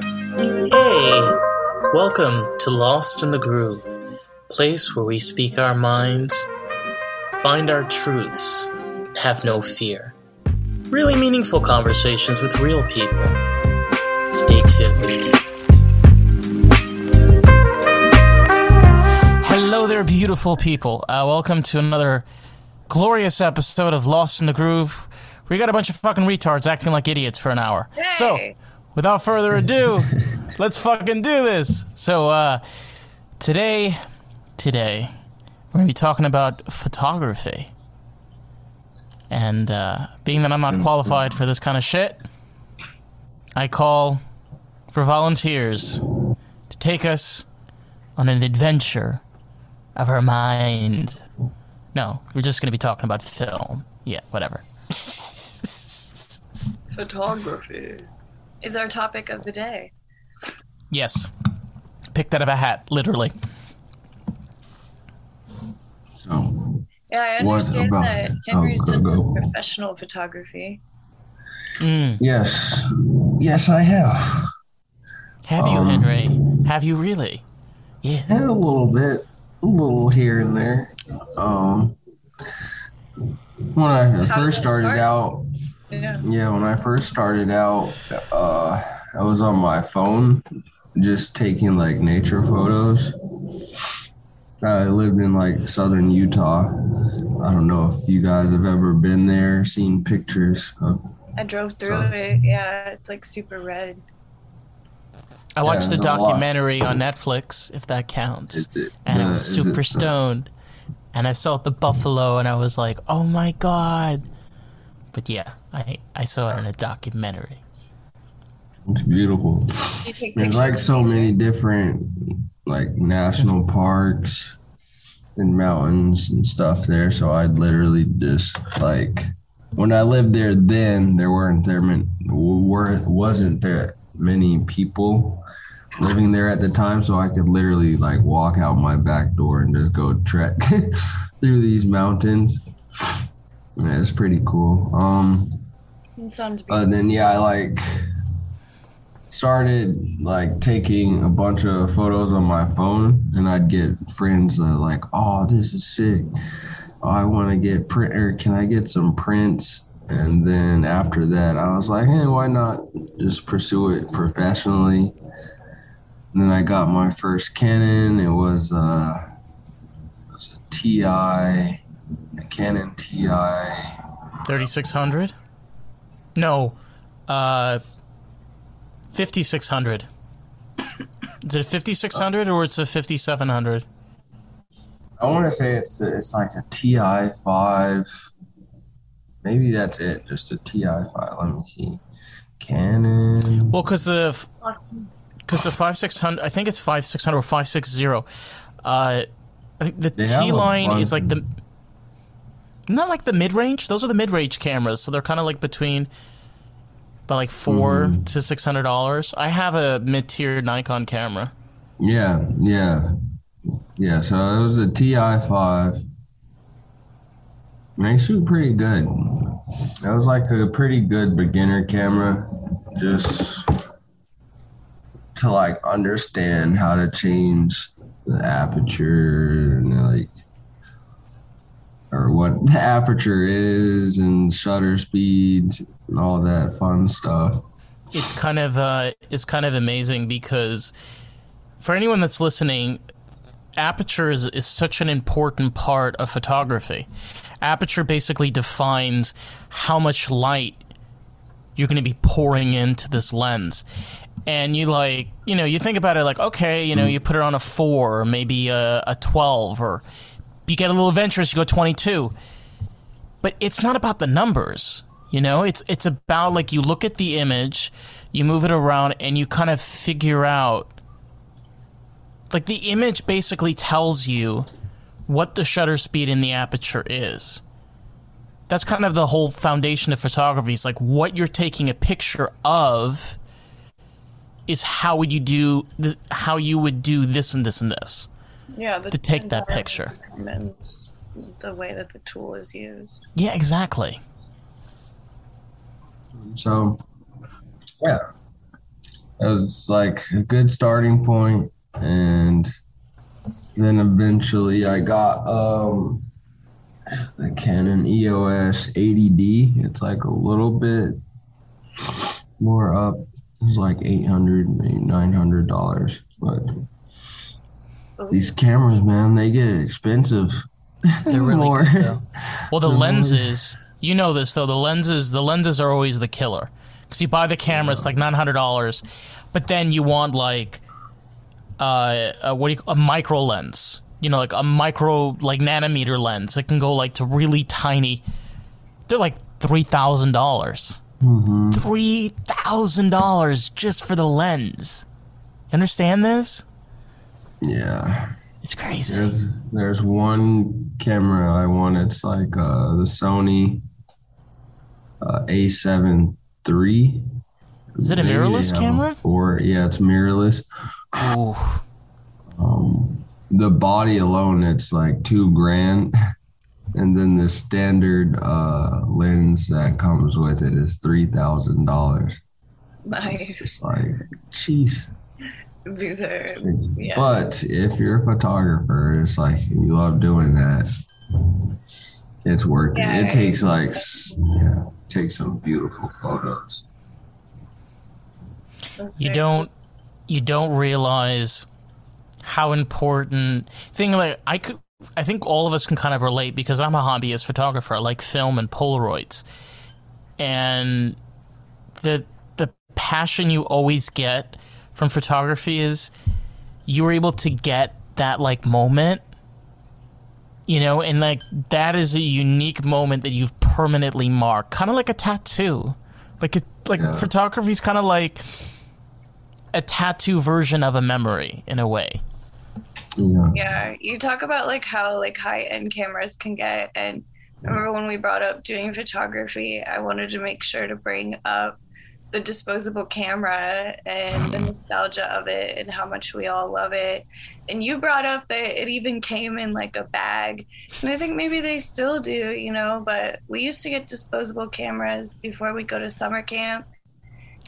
Hey, welcome to Lost in the Groove, place where we speak our minds, find our truths, have no fear. Really meaningful conversations with real people. Stay tuned. Hello there, beautiful people. Uh, welcome to another glorious episode of Lost in the Groove. We got a bunch of fucking retards acting like idiots for an hour. So, without further ado, let's fucking do this. So, uh, today, today, we're gonna be talking about photography. And uh, being that I'm not qualified for this kind of shit, I call for volunteers to take us on an adventure of our mind. No, we're just gonna be talking about film. Yeah, whatever. Photography is our topic of the day. Yes. Picked out of a hat, literally. So, Yeah, I understand that Henry's oh, done go, some professional photography. Mm. yes, yes, I have. Have you, Um, Henry? Have you really? Yes. Had a little bit, a little here and there. Um, when I How first started start? out, Yeah. yeah, when I first started out, uh, I was on my phone, just taking like nature photos. I lived in like southern Utah. I don't know if you guys have ever been there, seen pictures of I drove through So- it. Yeah, it's like super red. I watched the there's a lot. documentary on Netflix, if that counts. Is it- and I was is it super the- stoned. And I saw the buffalo and I was like, oh my god. But yeah, I, I saw it in a documentary. It's beautiful. You There's like so many different like national parks and mountains and stuff there. So I'd literally just like when I lived there then there weren't there many, were wasn't there many people living there at the time so I could literally like walk out my back door and just go trek through these mountains. Yeah, it's pretty cool. Um It sounds uh, beautiful. then yeah, I like started like taking a bunch of photos on my phone, and I'd get friends that like, "Oh, this is sick. Oh, I want to get print, or can I get some prints?" And then after that, I was like, "Hey, why not just pursue it professionally?" And then I got my first Canon. It was uh, it was a TI, a Canon TI 3600? No. Uh 5600. Is it a 5600 or it's a 5700? I want to say it's it's like a TI five. Maybe that's it, just a TI five. Let me see. Canon. Well, because the because the five six hundred, I think it's five six hundred or five six zero. Uh, I think the T line is like the not like the mid range. Those are the mid range cameras, so they're kind of like between, by like 4 Mm-hmm. to six hundred dollars. I have a mid tier Nikon camera. Yeah, yeah, yeah. So it was a TI five. And they shoot pretty good. It was like a pretty good beginner camera, just to like understand how to change the aperture and like or what the aperture is and shutter speeds and all that fun stuff. It's kind of uh, it's kind of amazing because for anyone that's listening, aperture is, is such an important part of photography. Aperture basically defines how much light you're going to be pouring into this lens. And you like, you know, you think about it like, okay, you know, you put it on a four or maybe a, a 12 or you get a little adventurous, you go 22. But it's not about the numbers, you know? It's it's about like you look at the image, you move it around and you kind of figure out like the image basically tells you what the shutter speed in the aperture is. That's kind of the whole foundation of photography. It's like what you're taking a picture of is how would you do th- how you would do this and this and this. Yeah, to take that picture. determines the way that the tool is used. Yeah, exactly. So, yeah. it was like a good starting point, and then eventually I got um the Canon EOS 80D. It's like a little bit more up. It's like 800 maybe 900 dollars, but these cameras, man, they get expensive. They're really More. good though. Well, the The more- lenses, you know this though. The lenses, the lenses are always the killer because you buy the camera, it's like nine hundred dollars, but then you want like uh, uh what do you a micro lens? You know, like a micro like nanometer lens. It can go like to really tiny. They're like three thousand dollars. Three thousand dollars just for the lens. You understand this? Yeah. It's crazy. There's there's one camera I want. It's like uh, the Sony uh, A7 III. Is it a mirrorless have camera? Four. Yeah, it's mirrorless. Ooh. Um, the body alone, it's like two grand, and then the standard uh, lens that comes with it is three thousand dollars. Nice. It's like, jeez. These are yeah. But if you're a photographer, it's like you love doing that. It's worth Yeah. it. It takes like yeah, take some beautiful photos. You don't you don't realize how important thing like I could I think all of us can kind of relate because I'm a hobbyist photographer. I like film and Polaroids. And the the passion you always get from photography is you were able to get that like moment you know and like that is a unique moment that you've permanently marked kind of like a tattoo like it like Yeah. photography is kind of like a tattoo version of a memory in a way Yeah. Yeah, you talk about like how like high end cameras can get, and I remember when we brought up doing photography, I wanted to make sure to bring up the disposable camera and the nostalgia of it and how much we all love it. And you brought up that it even came in like a bag, and I think maybe they still do, you know. But we used to get disposable cameras before we go to summer camp,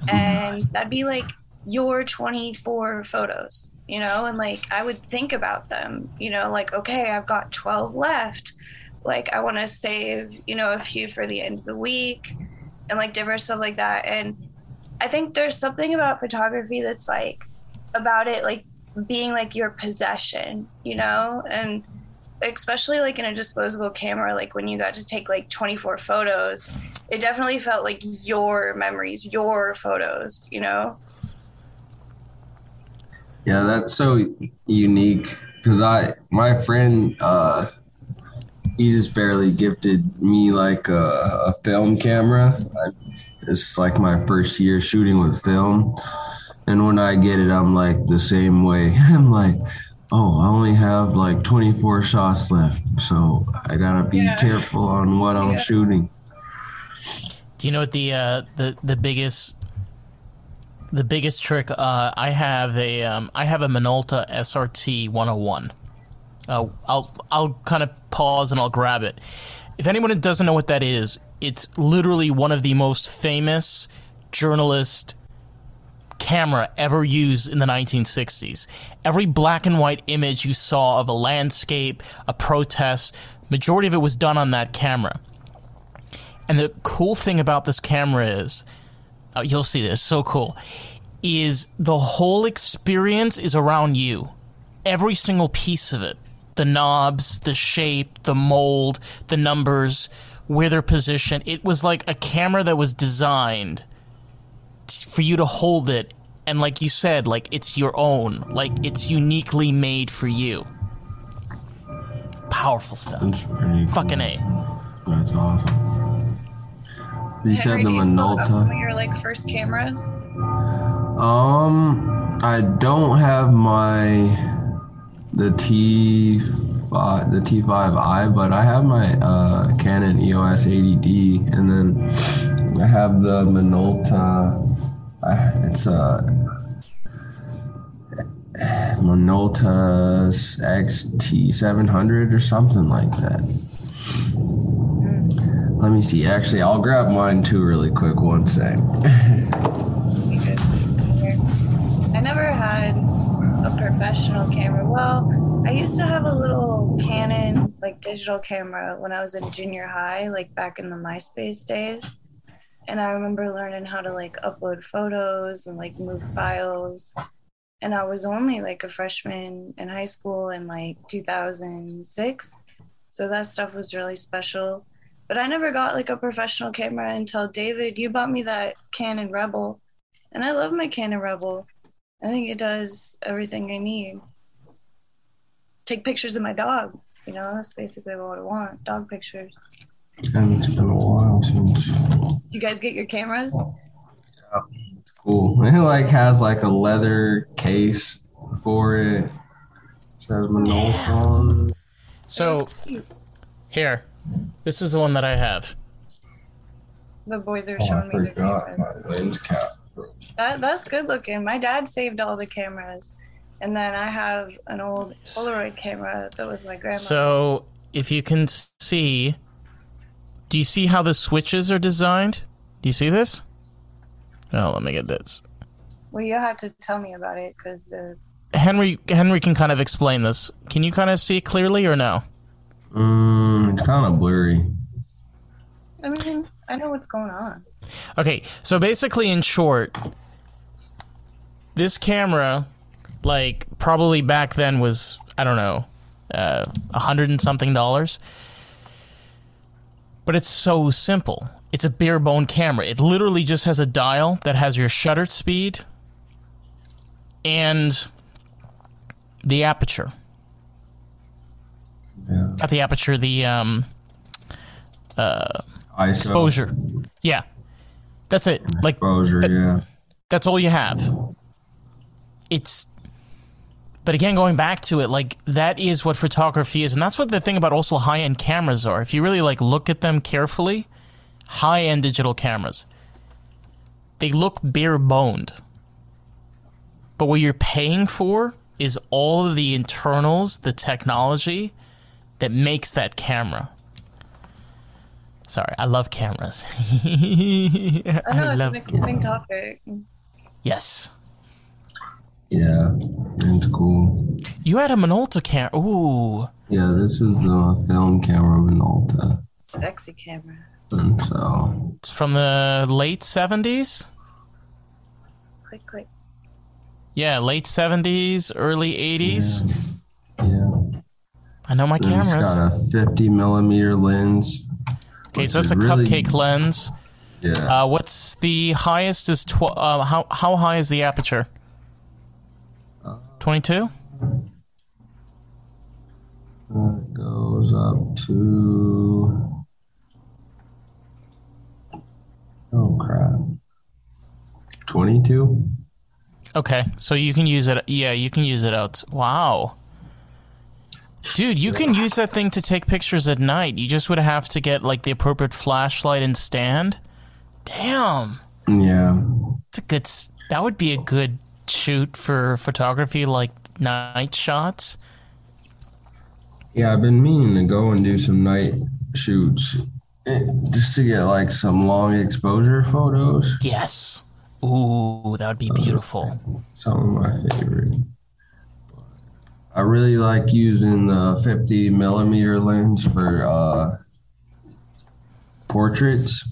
oh and that'd be like your 24 photos you know? And like i would think about them you know like okay i've got 12 left. Like i want to save you know a few for the end of the week and like different stuff like that. And i think there's something about photography that's like about it like being like your possession you know and especially like in a disposable camera like when you got to take like 24 photos it definitely felt like your memories your photos you know Yeah, that's so unique because I my friend uh he just barely gifted me like a, a film camera. I, it's like my first year shooting with film, and when I get it, I'm like the same way. I'm like, oh, I only have like 24 shots left, so I gotta be Yeah. careful on what I'm Yeah. shooting. Do you know what the uh, the the biggest the biggest trick? Uh, I have a um, I have a Minolta SRT 101. Uh, I'll I'll kind of pause and I'll grab it. If anyone doesn't know what that is, it's literally one of the most famous journalist camera ever used in the 1960s. Every black and white image you saw of a landscape, a protest, majority of it was done on that camera. And the cool thing about this camera is, oh, you'll see this, so cool, is the whole experience is around you. Every single piece of it. The knobs, the shape, the mold, the numbers, where they're positioned. It was like a camera that was designed t- for you to hold it. And like you said, like it's your own. Like it's uniquely made for you. Powerful stuff. That's pretty cool. Fucking A. That's awesome. You said Henry, the do you still have some of your like first cameras Um, I don't have my the T the T five I, but I have my uh, Canon EOS 80D, and then I have the Minolta. It's a Minolta XT 700 or something like that. Let me see. Actually, I'll grab mine too really quick. One sec. I never had a professional camera. Well, I used to have a little Canon like digital camera when I was in junior high, like back in the MySpace days. And I remember learning how to like upload photos and like move files. And I was only like a freshman in high school in like 2006. So that stuff was really special. But I never got like a professional camera until David, you bought me that Canon Rebel. And I love my Canon Rebel. I think it does everything I need. Take pictures of my dog. You know, that's basically what I want. Dog pictures. And it's been a while since. Do you guys get your cameras? It's cool. It like has like a leather case for it. It says Minolta on. So here, this is the one that I have. The boys are Oh, showing I me their forgot cameras. my lens cap. That, that's good looking. My dad saved all the cameras. And then I have an old Polaroid camera that was my grandma. So if you can see, do you see how the switches are designed? Do you see this? Oh, let me get this. well, you'll have to tell me about it because uh, Henry Henry can kind of explain this. Can you kind of see it clearly or no? Mm, it's kind of blurry. I mean, I know what's going on. Okay, so basically, in short, this camera, like probably back then was I don't know, uh, a hundred and something dollars. But it's so simple. It's a bare bone camera. It literally just has a dial that has your shutter speed and the aperture. Yeah. Not the aperture, the um, ISO. exposure. Yeah, that's it. Like Exposure, yeah. That's all you have. It's but again going back to it like that is what photography is and that's what the thing about also high-end cameras are. If you really like look at them carefully, high-end digital cameras they look bare boned. But what you're paying for is all of the internals, the technology that makes that camera. Sorry, I love cameras. Oh, I know I it's love an exciting topic. Yes. Yeah. It's cool. You had a Minolta camera. Ooh. Yeah, this is a film camera Minolta. Sexy camera. And so, It's from the late 70s? Click, click. Yeah, late 70s, early 80s. yeah. I know my And It's cameras. got a 50 millimeter lens. Okay, so that's a really- cupcake lens. Yeah. Uh, what's the highest is tw- uh, how how high is the aperture? 22? That goes up to. Oh crap. 22? Okay, so you can use it. Yeah, you can use it out. Wow. Dude, you can use that thing to take pictures at night. You just would have to get like the appropriate flashlight and stand. Damn. Yeah. It's a good. That would be a good shoot for photography, like night shots. Yeah, I've been meaning to go and do some night shoots eh, just to get like some long exposure photos. Yes. Ooh, that would be beautiful. Some of my favorite. I really like using the 50 millimeter lens for uh, portraits.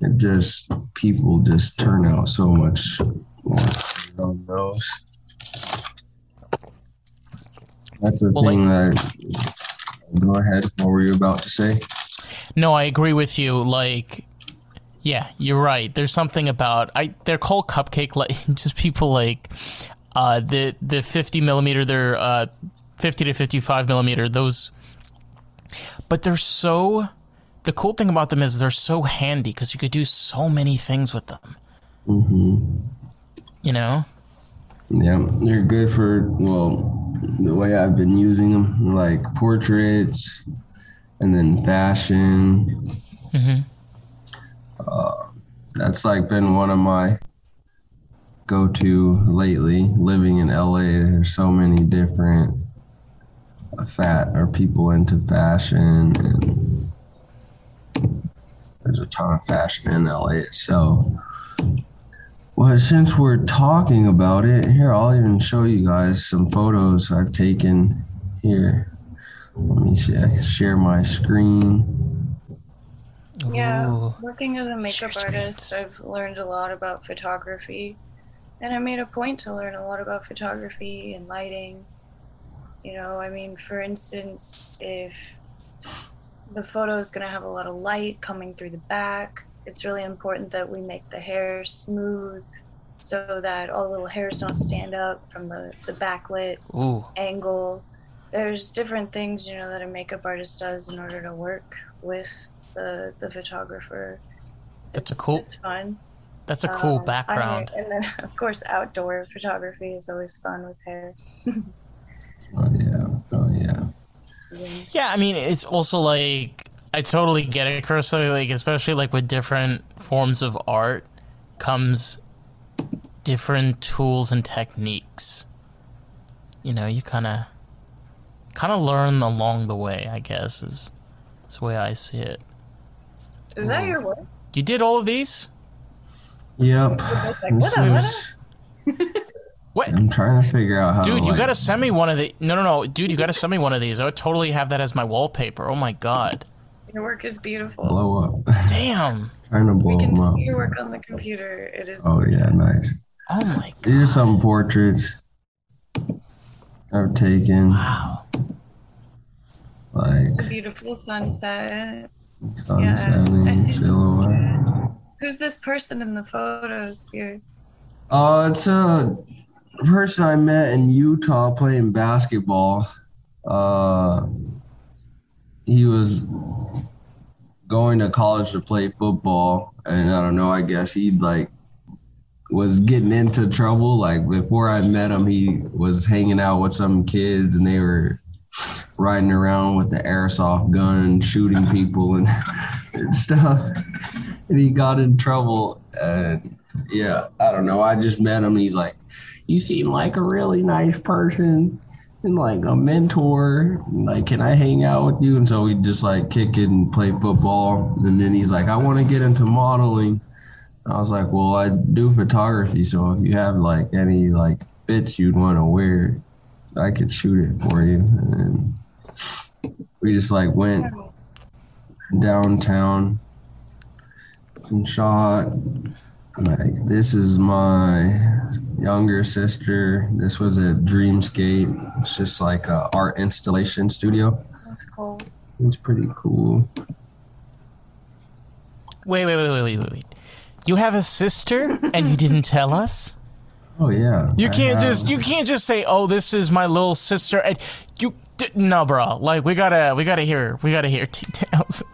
It just people just turn out so much more on those. That's a Well, thing that. Go ahead. What were you about to say? No, I agree with you. Like, yeah, you're right. There's something about I. They're called cupcake. Like, just people like uh, the the 50 millimeter. They're uh, 50 to 55 millimeter. Those, but they're so. The cool thing about them is they're so handy because you could do so many things with them. Mm-hmm. You know. Yeah, they're good for well, the way I've been using them, like portraits, and then fashion. hmm That's like been one of my go-to lately. Living in LA, there's so many different uh, fat or people into fashion, and there's a ton of fashion in LA itself. Well, since we're talking about it, here I'll even show you guys some photos I've taken here. Let me see. I can share my screen. Yeah, Ooh. working as a makeup Share artist, screens. I've learned a lot about photography, and I made a point to learn a lot about photography and lighting. You know, I mean, for instance, if the photo is going to have a lot of light coming through the back, it's really important that we make the hair smooth so that all the little hairs don't stand up from the, the backlit Ooh. angle. There's different things, you know, that a makeup artist does in order to work with the the photographer. That's a cool- It's fun. That's a cool Um, I- background. and then, of course, outdoor photography is always fun with hair. Oh yeah. Oh yeah. Yeah, I mean, it's also like I totally get it, Chris. Like, especially like with different forms of art, comes different tools and techniques. You know, you kind of kind of learn along the way. I guess is is the way I see it. Is that your um, work? You did all of these? Yep. both like, This "What what is- What? I'm trying to figure out how. Dude, to, you like, gotta send me one of the. No, no, no, dude, you gotta send me one of these. I would totally have that as my wallpaper. Oh my god, Your work is beautiful. blow up. damn. trying to blow We can them up. see your work on the computer. It is. Oh yeah, nice. Oh my god. These are some portraits I've taken. Wow. Like It's a beautiful sunset. sun Yeah, I see some- silhouette. Who's this person in the photos here? Uh, it's a person I met in Utah playing basketball. Uh, he was going to college to play football, and I don't know. I guess he like was getting into trouble. Like before I met him, he was hanging out with some kids, and they were riding around with the airsoft gun, shooting people and, and stuff. And he got in trouble, and yeah, I don't know. I just met him. He's like, "You seem like a really nice person and like a mentor. Like, can I hang out with you?" And so we just like kick it and play football. And then he's like, "I want to get into modeling." I was like, "Well, I do photography, so if you have like any like fits you'd want to wear, I could shoot it for you." And we just like went downtown and shot like this is my younger sister this was a dreamscape it's just like a art installation studio That's cool. it's pretty cool Wait, wait, wait, wait, wait, wait, wait. You have a sister and you didn't tell us? oh yeah You can't just you can't just say, "Oh, this is my little sister." And you d- no, bro. Like we gotta we gotta hear we gotta hear details.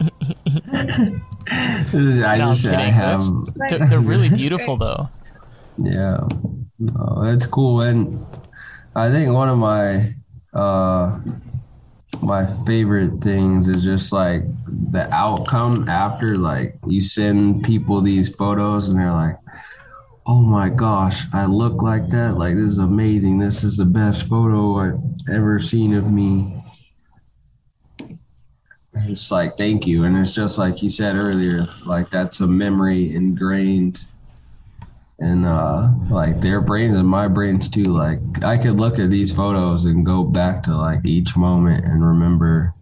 i No, I'm just i kidding. have they're, they're really beautiful though. yeah no, that's cool and i think one of my uh my favorite things is just like the outcome after like you send people these photos and they're like oh my gosh i look like that. Like this is amazing. This is the best photo i've ever seen of me. It's like thank you. And it's just like you said earlier like that's a memory ingrained. And uh like their brains and my brains too. Like i could look at these photos and go back to like each moment and remember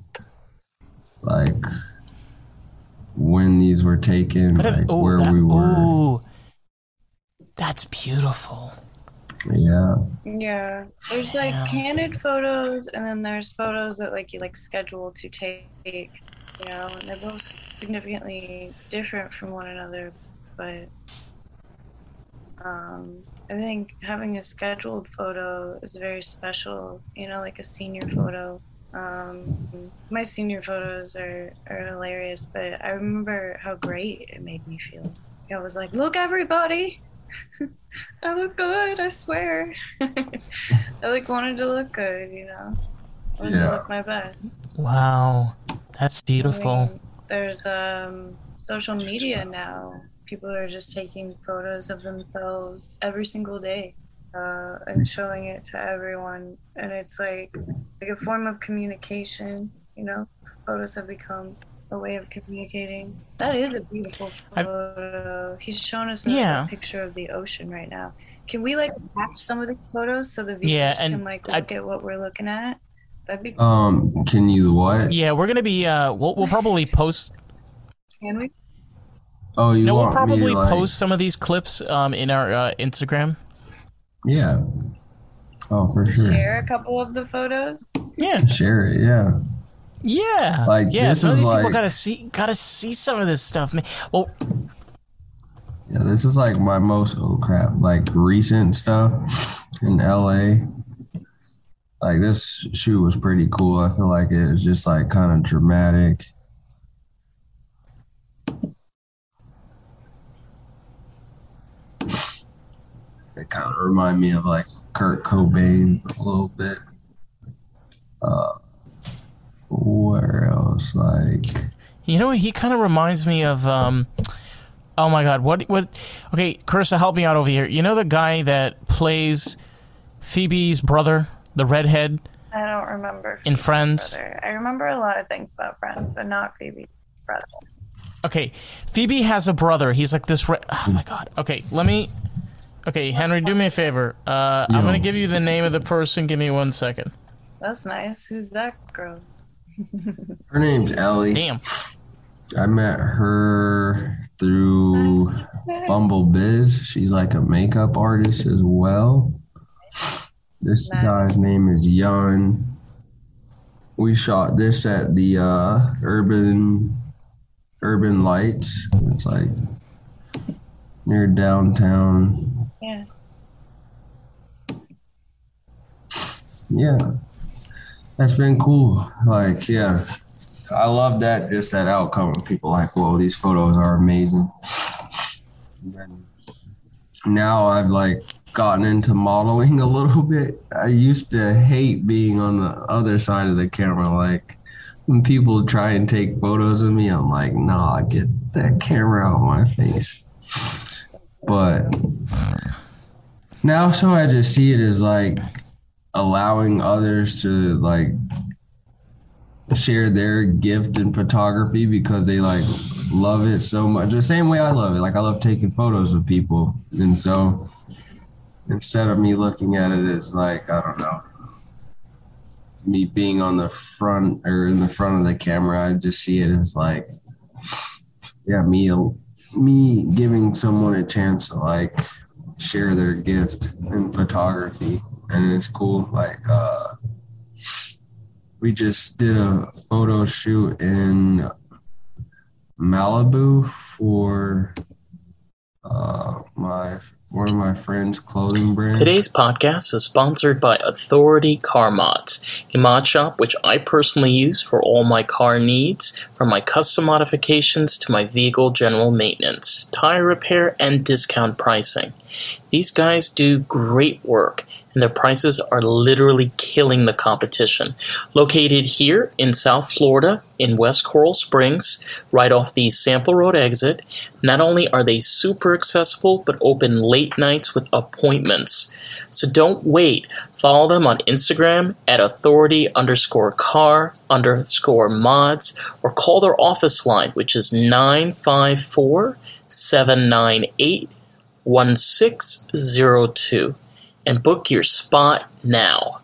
like when these were taken like oh, where that- we were. ooh. That's beautiful. yeah Yeah, there's like Damn. candid photos, and then there's photos that like you like schedule to take. You know, and they're both significantly different from one another, but um, I think having a scheduled photo is very special. You know, like a senior photo. Um, my senior photos are, are hilarious, but I remember how great it made me feel. I was like, "Look, everybody, I look good. I swear." I like wanted to look good, you know. I wanted Yeah. to look my best. Wow, that's I beautiful. mean, there's um, social media now. People are just taking photos of themselves every single day uh, and showing it to everyone, and it's like like a form of communication. You know, photos have become a way of communicating. That is a beautiful I- photo. He's showing us a, Yeah. picture of the ocean right now. Can we like attach some of the photos so the viewers Yeah, can and like I- look at what we're looking at? That'd be Um, can you what? Yeah, we're gonna be. Uh, we'll we'll probably post. can we? Oh, you No, we'll want me probably like, post some of these clips um in our uh, Instagram. Yeah. Oh, for sure. Share a couple of the photos. Yeah, Share it. Yeah. Yeah, Like, yeah. this Some of these people gotta see gotta see some of this stuff, man. Well, Yeah, this is like my most oh crap, like recent stuff in LA. Like this shoot was pretty cool. I feel like it was just like kind of dramatic. It kind of remind me of like Kurt Cobain a little bit. Uh, where else? Like you know, he kind of reminds me of. um Oh my God! What? What? Okay, Carissa, help me out over here. You know the guy that plays Phoebe's brother, the redhead I don't remember. in Phoebe's Friends? brother. I remember a lot of things about Friends, but not Phoebe's brother. Okay, Phoebe has a brother. He's like this. Re- oh my god. Okay, let me. Okay, Henry, do me a favor. Uh, I'm gonna give you the name of the person. Give me one second. That's nice. Who's that girl? Her name's Ellie. Damn. I met her through Bumble Biz. She's like a makeup artist as well. This Nice. guy's name is Yun. We shot this at the uh, Urban Urban Lights. It's like near downtown. Yeah. Yeah. That's been cool. Like, yeah. I love that just that outcome people like, whoa, these photos are amazing. Now I've like gotten into modeling a little bit. I used to hate being on the other side of the camera. Like when people try and take photos of me, I'm like, nah, get that camera out of my face. But now so I just see it as like allowing others to like share their gift in photography because they like love it so much. The same way i love it. Like i love taking photos of people. And so instead of me looking at it as like i don't know me being on the front or in the front of the camera i just see it as like yeah me me giving someone a chance to like share their gift in photography and it's cool like uh we just did a photo shoot in Malibu for uh, my one of my friends' clothing brand. Today's podcast is sponsored by Authority Car Mods, a mod shop which I personally use for all my car needs, from my custom modifications to my vehicle general maintenance, tire repair, and discount pricing. These guys do great work, and their prices are literally killing the competition. Located here in South Florida, in West Coral Springs, right off the Sample Road exit, not only are they super accessible, but open late nights with appointments. So don't wait. Follow them on Instagram at authority underscore car underscore mods or call their office line, which is 954 798 1602 and book your spot now.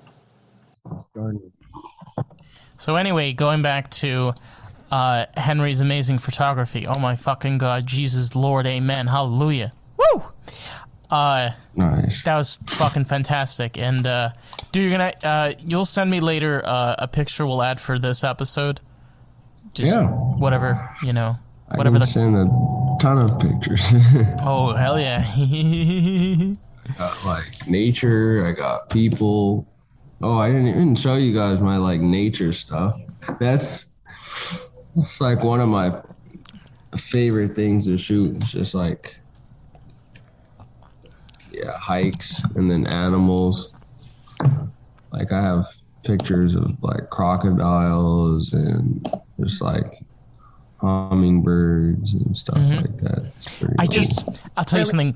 So anyway, going back to uh, Henry's amazing photography. Oh my fucking god, Jesus Lord, Amen, Hallelujah, woo! Uh, nice. that was fucking fantastic. And uh, dude, you're gonna uh, you'll send me later uh, a picture we'll add for this episode. Just Yeah. whatever you know, I whatever can the send a ton of pictures. oh hell yeah. got like nature. I got people. Oh, I didn't even show you guys my like nature stuff. That's that's like one of my favorite things to shoot. It's just like yeah, hikes and then animals. Like I have pictures of like crocodiles and just like hummingbirds and stuff Mhm. like that. I cool. just, I'll tell you something.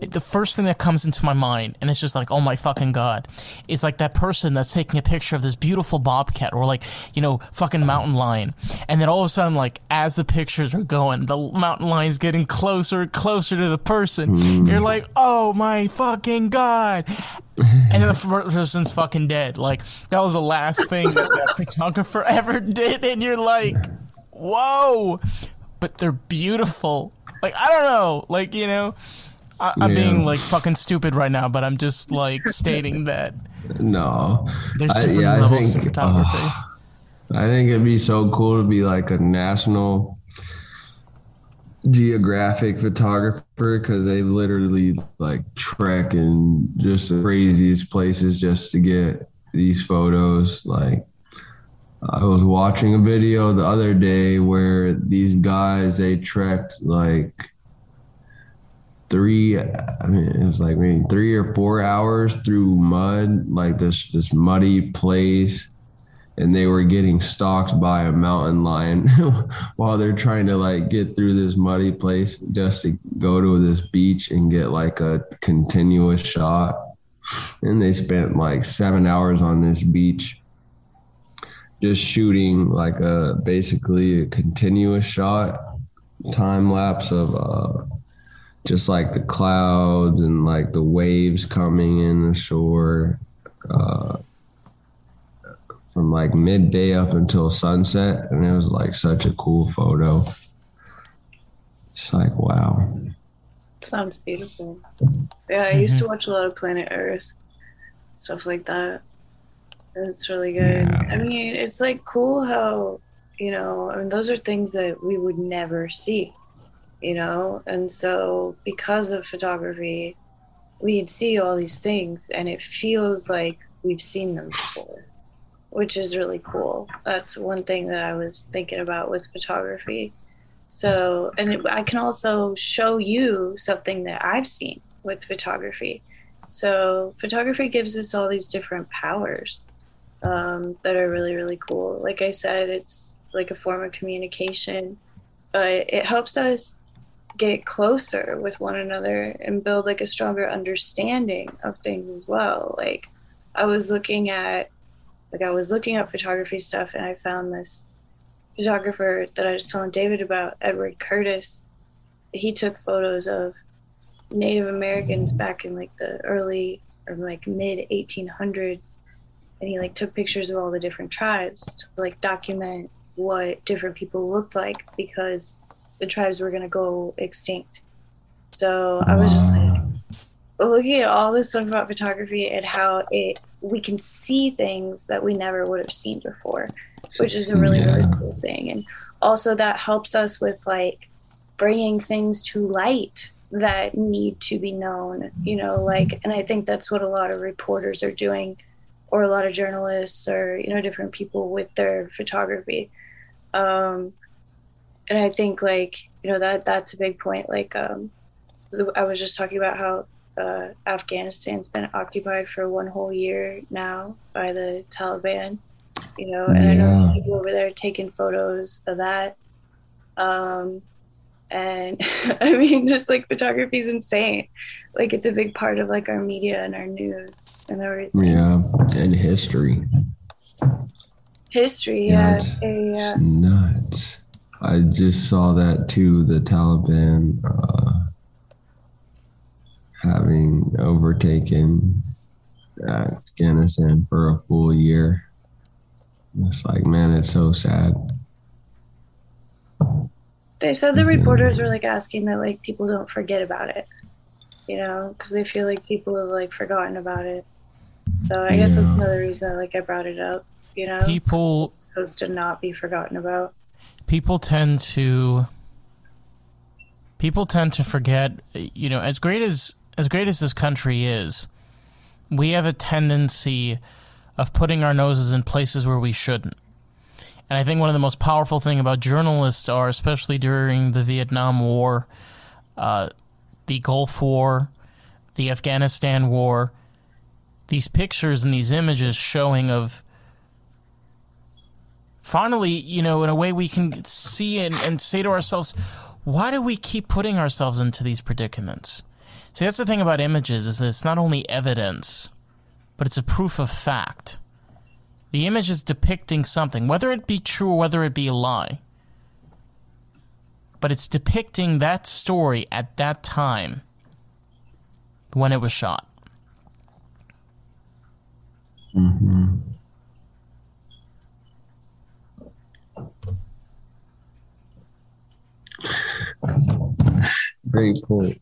The first thing that comes into my mind, and it's just like, oh my fucking god, is like that person that's taking a picture of this beautiful bobcat or like, you know, fucking mountain lion. And then all of a sudden, like, as the pictures are going, the mountain lion's getting closer and closer to the person. You're like, oh my fucking god. And then the fir- person's fucking dead. Like, that was the last thing that that photographer ever did. And you're like, whoa. But they're beautiful. Like, I don't know. Like, you know, I- I'm Yeah. being like fucking stupid right now, but I'm just like stating that no. there's I- different yeah, I levels to think- photography. Uh, I think it'd be so cool to be like a national geographic photographer because they literally like trek in just the craziest places just to get these photos. Like I was watching a video the other day where these guys they trekked like three I mean it was like maybe three or four hours through mud, like this this muddy place and they were getting stalked by a mountain lion while they're trying to like get through this muddy place just to go to this beach and get like a continuous shot. And they spent like seven hours on this beach just shooting like a basically a continuous shot time lapse of uh just like the clouds and like the waves coming in the shore uh from like midday up until sunset and it was like such a cool photo it's like wow Sounds beautiful. Yeah, I used to watch a lot of Planet Earth, stuff like that. It's really good. Yeah. I mean, it's like cool how, you know, I mean, those are things that we would never see, you know? And so, because of photography, we'd see all these things and it feels like we've seen them before, which is really cool. That's one thing that I was thinking about with photography. So, and it, I can also show you something that I've seen with photography. So, photography gives us all these different powers um, that are really, really cool. Like I said, it's like a form of communication, but it helps us get closer with one another and build like a stronger understanding of things as well. Like, I was looking at, like, I was looking up photography stuff and I found this photographer that I was telling David about, Edward Curtis. He took photos of Native Americans back in like the early or like mid 1800s, and he like took pictures of all the different tribes to like document what different people looked like because the tribes were gonna go extinct. So I was just like looking at all this stuff about photography and how it we can see things that we never would have seen before which is a really really cool thing. And also that helps us with like bringing things to light that need to be known you know like and i think that's what a lot of reporters are doing or a lot of journalists or you know different people with their photography um and i think like you know that that's a big point like um i was just talking about how uh, Afghanistan's been occupied for one whole year now by the Taliban. You know, and I know people over there taking photos of that. Um, and I mean, just like photography is insane. Like it's a big part of like our media and our news and everything. yeah and history History, Yeah, yeah, it's-. Nuts. I just saw that too. The Taliban uh, having overtaken Afghanistan for a full year. It's like, man, it's so sad. They said the Mhm. reporters were like asking that like people don't forget about it, you know, because they feel like people have like forgotten about it. So I guess that's another reason like I brought it up. You know, People it's supposed to not be forgotten about. people tend to people tend to forget you know as great as as great as this country is we have a tendency of putting our noses in places where we shouldn't and i think one of the most powerful thing about journalists are especially during the vietnam war uh, the gulf war the afghanistan war these pictures and these images showing of finally, you know, in a way we can see and, and say to ourselves, why do we keep putting ourselves into these predicaments? See, that's the thing about images is that it's not only evidence, but it's a proof of fact. The image is depicting something, whether it be true or whether it be a lie. But it's depicting that story at that time when it was shot. Mm-hmm. Great point.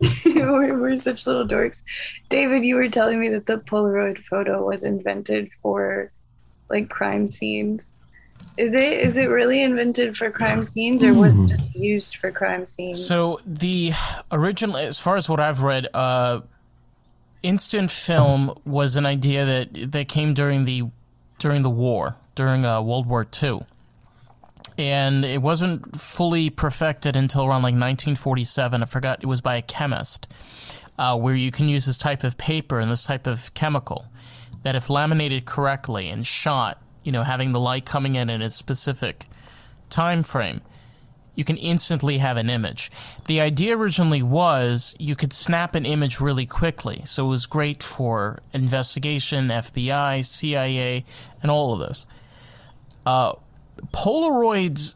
we're, we're such little dorks. David, you were telling me that the Polaroid photo was invented for like crime scenes. Is it is it really invented for crime scenes or was it just used for crime scenes? So the original, as far as what I've read, uh, instant film was an idea that that came during the during the war, during uh, World War II, and it wasn't fully perfected until around like 1947. I forgot it was by a chemist, uh, where you can use this type of paper and this type of chemical that, if laminated correctly and shot, you know, having the light coming in in a specific time frame you can instantly have an image. The idea originally was you could snap an image really quickly, so it was great for investigation, FBI, CIA, and all of this. Uh, Polaroids.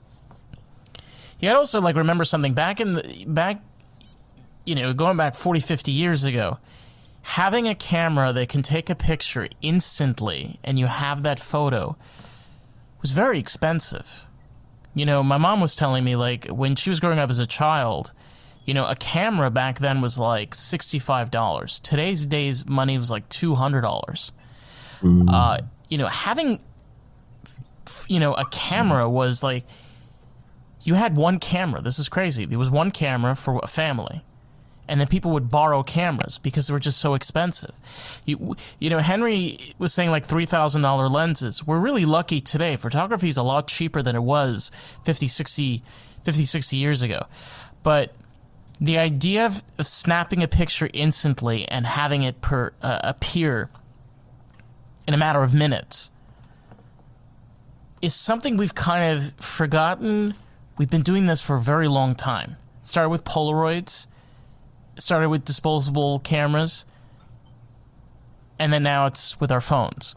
You gotta also like remember something back in the back, you know, going back 40, 50 years ago. Having a camera that can take a picture instantly and you have that photo was very expensive you know, my mom was telling me like when she was growing up as a child, you know, a camera back then was like sixty-five dollars. Today's days money was like two hundred dollars. Mm. Uh, you know, having you know a camera was like you had one camera. This is crazy. There was one camera for a family and then people would borrow cameras because they were just so expensive. You, you know, Henry was saying like $3,000 lenses. We're really lucky today. Photography is a lot cheaper than it was 50, 60, 50, 60 years ago. But the idea of, of snapping a picture instantly and having it per, uh, appear in a matter of minutes is something we've kind of forgotten. We've been doing this for a very long time. It started with Polaroids started with disposable cameras, and then now it's with our phones.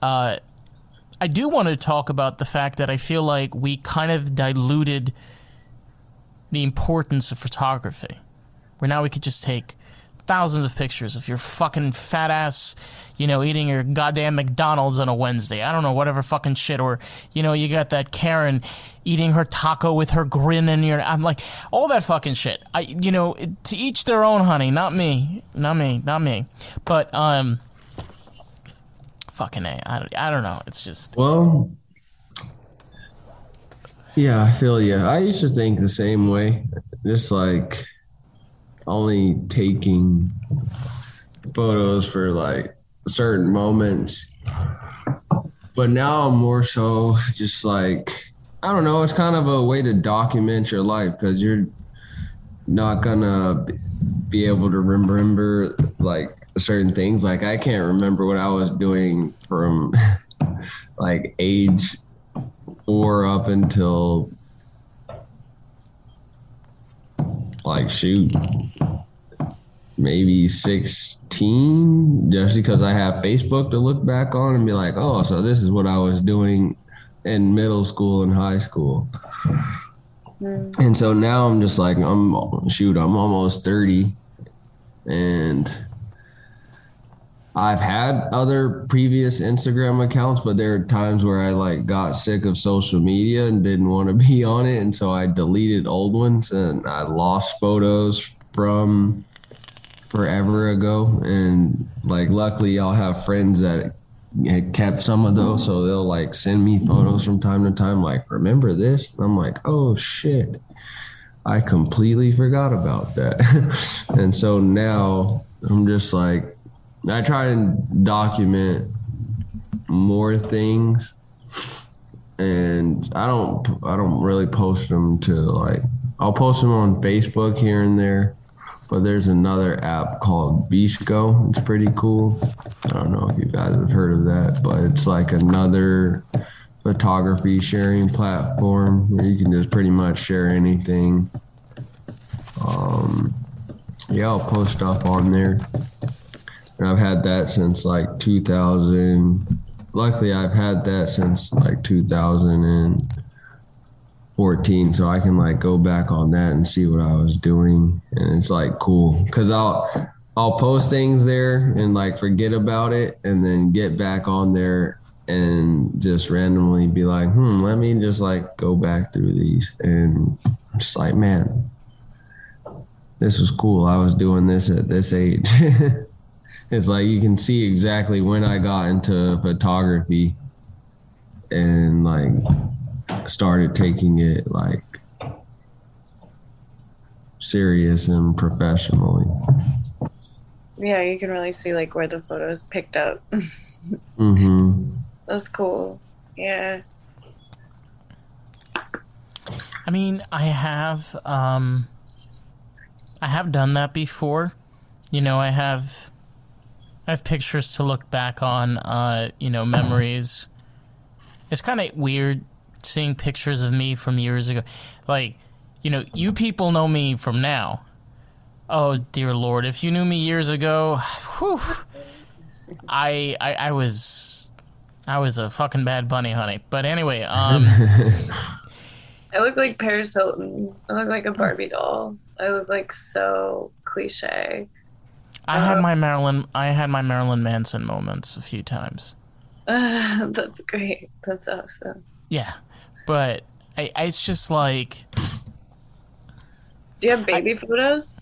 Uh, I do want to talk about the fact that I feel like we kind of diluted the importance of photography, where now we could just take thousands of pictures of your fucking fat ass, you know, eating your goddamn McDonald's on a Wednesday. I don't know, whatever fucking shit. Or, you know, you got that Karen eating her taco with her grin in your. I'm like, all that fucking shit. I, you know, to each their own, honey. Not me. Not me. Not me. But, um, fucking A. I, I don't know. It's just. Well, yeah, I feel you. I used to think the same way. Just like, only taking photos for like certain moments. But now I'm more so just like, I don't know, it's kind of a way to document your life because you're not gonna be able to remember like certain things. Like, I can't remember what I was doing from like age four up until like shoot maybe 16 just because I have Facebook to look back on and be like, oh, so this is what I was doing in middle school and high school. Mm. And so now I'm just like, I'm shoot, I'm almost 30 and I've had other previous Instagram accounts, but there are times where I like got sick of social media and didn't want to be on it. And so I deleted old ones and I lost photos from forever ago. And like, luckily, I'll have friends that had kept some of those. So they'll like send me photos from time to time, like, remember this? And I'm like, oh shit. I completely forgot about that. and so now I'm just like, I try and document more things, and I don't I don't really post them to like I'll post them on Facebook here and there, but there's another app called VSCO. It's pretty cool. I don't know if you guys have heard of that, but it's like another photography sharing platform where you can just pretty much share anything. Um, yeah, I'll post stuff on there. And I've had that since like 2000. Luckily, I've had that since like 2014, so I can like go back on that and see what I was doing, and it's like cool because I'll I'll post things there and like forget about it, and then get back on there and just randomly be like, hmm, let me just like go back through these, and I'm just like, man, this was cool. I was doing this at this age. it's like you can see exactly when I got into photography and like started taking it like serious and professionally. Yeah, you can really see like where the photos picked up. hmm That's cool. Yeah. I mean, I have um I have done that before. You know, I have I have pictures to look back on, uh, you know, memories. It's kind of weird seeing pictures of me from years ago. Like, you know, you people know me from now. Oh dear lord, if you knew me years ago, whew, I, I I was I was a fucking bad bunny, honey. But anyway, um I look like Paris Hilton. I look like a Barbie doll. I look like so cliche. I had my Marilyn I had my Marilyn Manson moments a few times. Uh, that's great. That's awesome. Yeah, but I, I it's just like Do you have baby photos?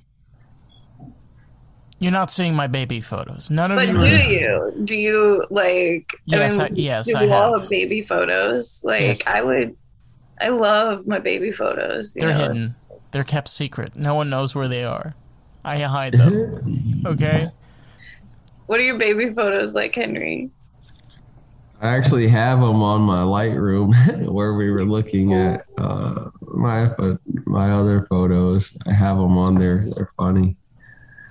you're not seeing my baby photos. None of But you. do are- you? Do you like? Yes, I- yes, do I we all have. baby photos? Like Yes. I would. I love my baby photos. you They're know? hidden. They're kept secret. No one knows where they are. I hide them. Okay. What are your baby photos like, Henry? I actually have them on my Lightroom where we were looking at uh, my pho- my other photos. I have them on there. They're funny.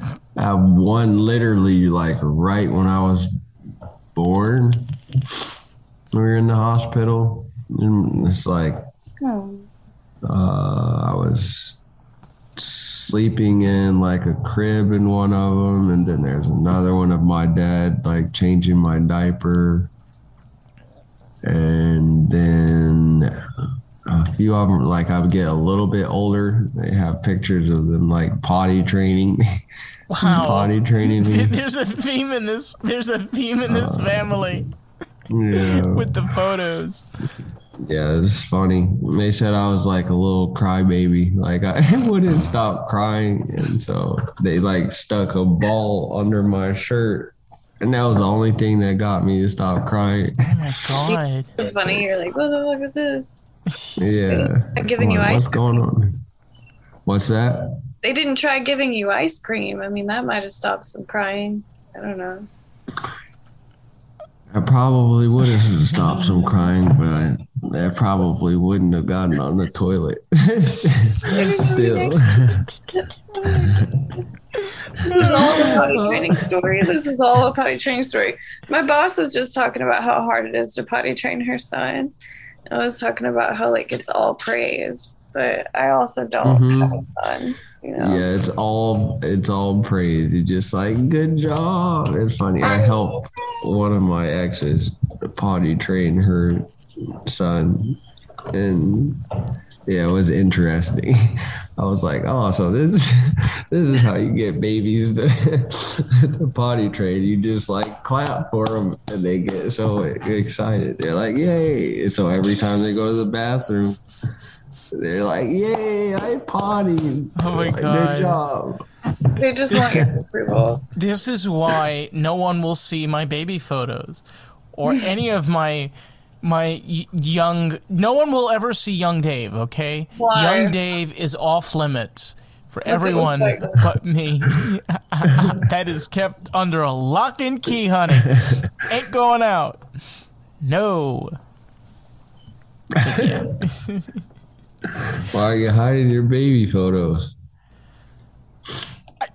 I have one literally like right when I was born. We were in the hospital, and it's like Oh. uh, I was sleeping in like a crib in one of them, and then there's another one of my dad like changing my diaper, and then a few of them like I would get a little bit older. They have pictures of them like potty training, Wow. potty training me. There's a theme in this. There's a theme in this uh, family Yeah. with the photos. Yeah, it's funny. They said I was like a little crybaby. Like I wouldn't stop crying. And so they like stuck a ball under my shirt. And that was the only thing that got me to stop crying. Oh my god. It's funny. You're like, what the fuck is this? Yeah. I'm giving you Like, ice What's going on? What's that? They didn't try giving you ice cream. I mean, that might have stopped some crying. I don't know. I probably would have stopped some crying, but I, I probably wouldn't have gotten on the toilet. Still. This is all a potty training story. This is all a potty training story. My boss was just talking about how hard it is to potty train her son. I was talking about how like it's all praise, but I also don't Mhm. have a son. You know. Yeah, it's all it's all praise. You just like good job. It's funny. I helped one of my exes potty train her son, and yeah, it was interesting. I was like, oh, so this this is how you get babies to, to potty train. You just like clap for them, and they get so excited. They're like, yay! And so every time they go to the bathroom, they're like, yay! I potty. Oh my Like, God. Good job. They just want your approval. This is why no one will see my baby photos or any of my my y- young no one will ever see young Dave, okay? Why? Young Dave is off limits for it look everyone like? but me. that is kept under a lock and key, honey. Ain't going out. No. Why are you hiding your baby photos?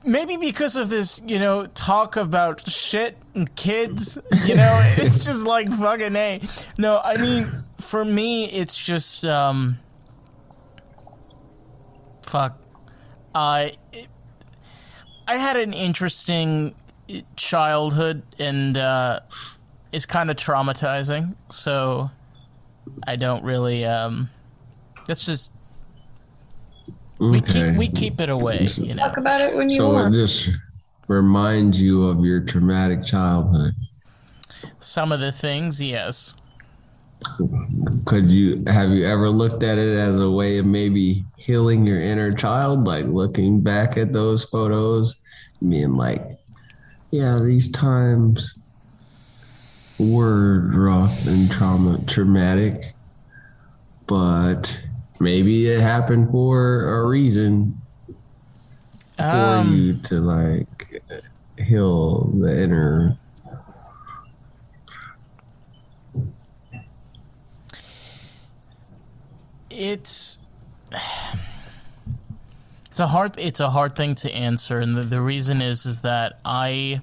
Maybe because of this, you know, talk about shit and kids, you know, it's just like fucking a. No, I mean, for me, it's just um, fuck. I I had an interesting childhood, and uh, it's kind of traumatizing. So I don't really. Um, that's just we keep we keep it away. You know. Talk about it when you So it want. just reminds you of your traumatic childhood. Some of the things, yes. Could you have you ever looked at it as a way of maybe healing your inner child, like looking back at those photos, being like, yeah, these times were rough and trauma traumatic, but maybe it happened for a reason for Um, you to like heal the inner it's it's a hard it's a hard thing to answer and the, the reason is is that i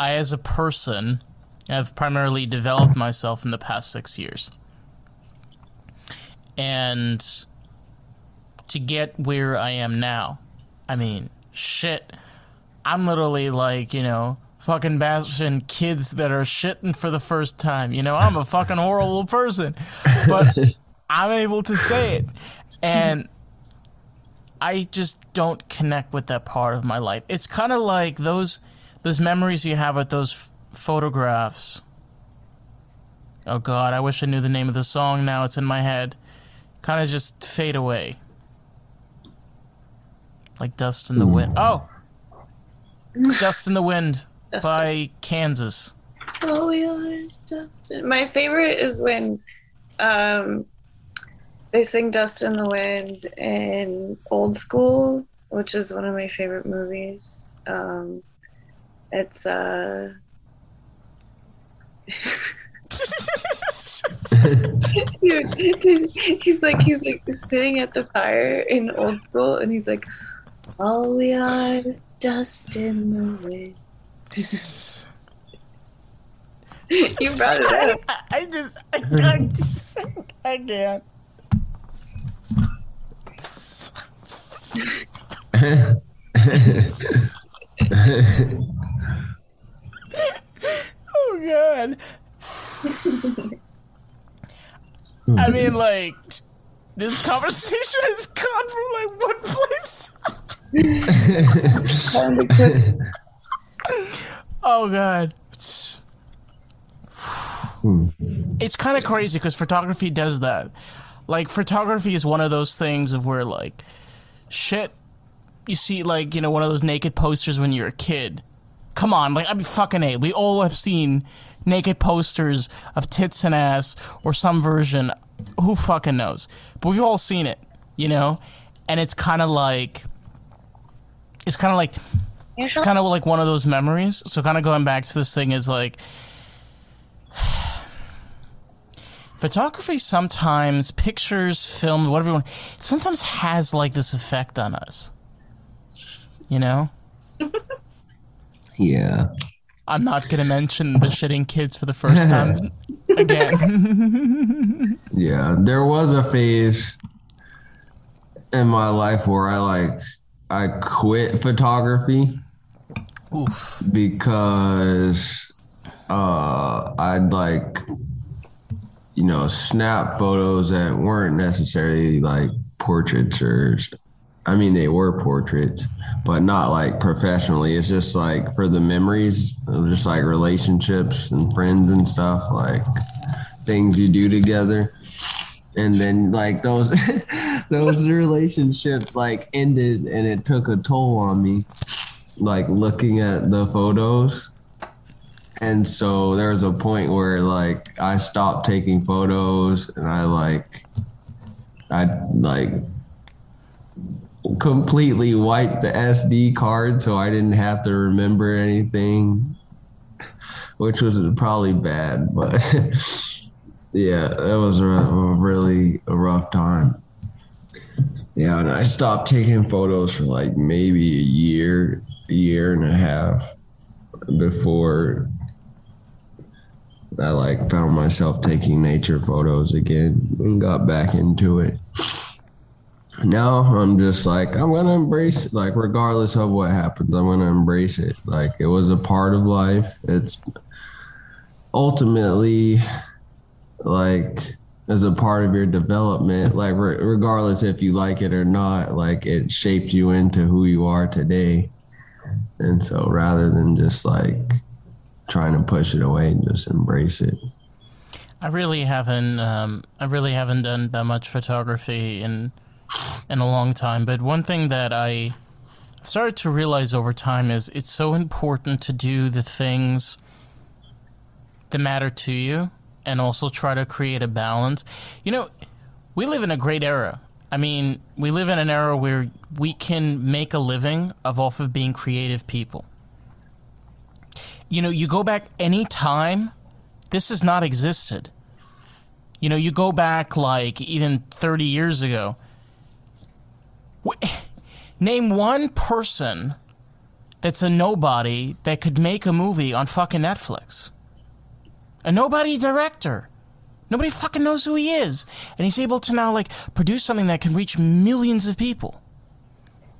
i as a person have primarily developed myself in the past six years and to get where i am now i mean shit i'm literally like you know fucking bashing kids that are shitting for the first time you know i'm a fucking horrible person but I'm able to say it. And I just don't connect with that part of my life. It's kind of like those those memories you have with those f- photographs. Oh god, I wish I knew the name of the song now. It's in my head. Kind of just fade away. Like dust in the wind. Oh. It's Dust in the Wind by Kansas. Oh, yours, Dustin. My favorite is when um, they sing "Dust in the Wind" in Old School, which is one of my favorite movies. Um, it's uh, dude, he's like he's like sitting at the fire in Old School, and he's like, "All we are is dust in the wind." you brought it up. I, I just I, I, just, I can't. Oh god. I hmm. mean, like, this conversation has gone from like one place. oh god. Hmm. It's kind of crazy because photography does that. Like, photography is one of those things of where like, shit. You see, like, you know, one of those naked posters when you're a kid. Come on, like, I mean, fucking A. We all have seen naked posters of tits and ass or some version. Who fucking knows? But we've all seen it, you know? And it's kind of like. It's kind of like. It's kind of like one of those memories. So, kind of going back to this thing is like. Photography sometimes, pictures, film, whatever you want, sometimes has like this effect on us. You know? yeah. I'm not gonna mention the shitting kids for the first time again. Yeah, there was a phase in my life where I like I quit photography Oof. because uh I'd like you know snap photos that weren't necessarily like portraits or I mean they were portraits but not like professionally. It's just like for the memories just like relationships and friends and stuff like things you do together. And then like those those relationships like ended and it took a toll on me like looking at the photos. And so there was a point where like i stopped taking photos and i like i like completely wiped the sd card so i didn't have to remember anything which was probably bad but yeah that was a, a really a rough time yeah and i stopped taking photos for like maybe a year year and a half before I like found myself taking nature photos again and got back into it. Now I'm just like I'm gonna embrace it. Like regardless of what happens, I'm gonna embrace it. Like it was a part of life. It's ultimately like as a part of your development. Like re- regardless if you like it or not, like it shaped you into who you are today. And so rather than just like trying to push it away and just embrace it. I really haven't. Um, I really haven't done that much photography in in a long time. But one thing that I started to realize over time is it's so important to do the things that matter to you, and also try to create a balance. You know, we live in a great era. I mean, we live in an era where we can make a living of off of being creative people. You know, you go back any time, this has not existed. You know, you go back like even 30 years ago. Name one person that's a nobody that could make a movie on fucking Netflix. A nobody director. Nobody fucking knows who he is. And he's able to now, like, produce something that can reach millions of people.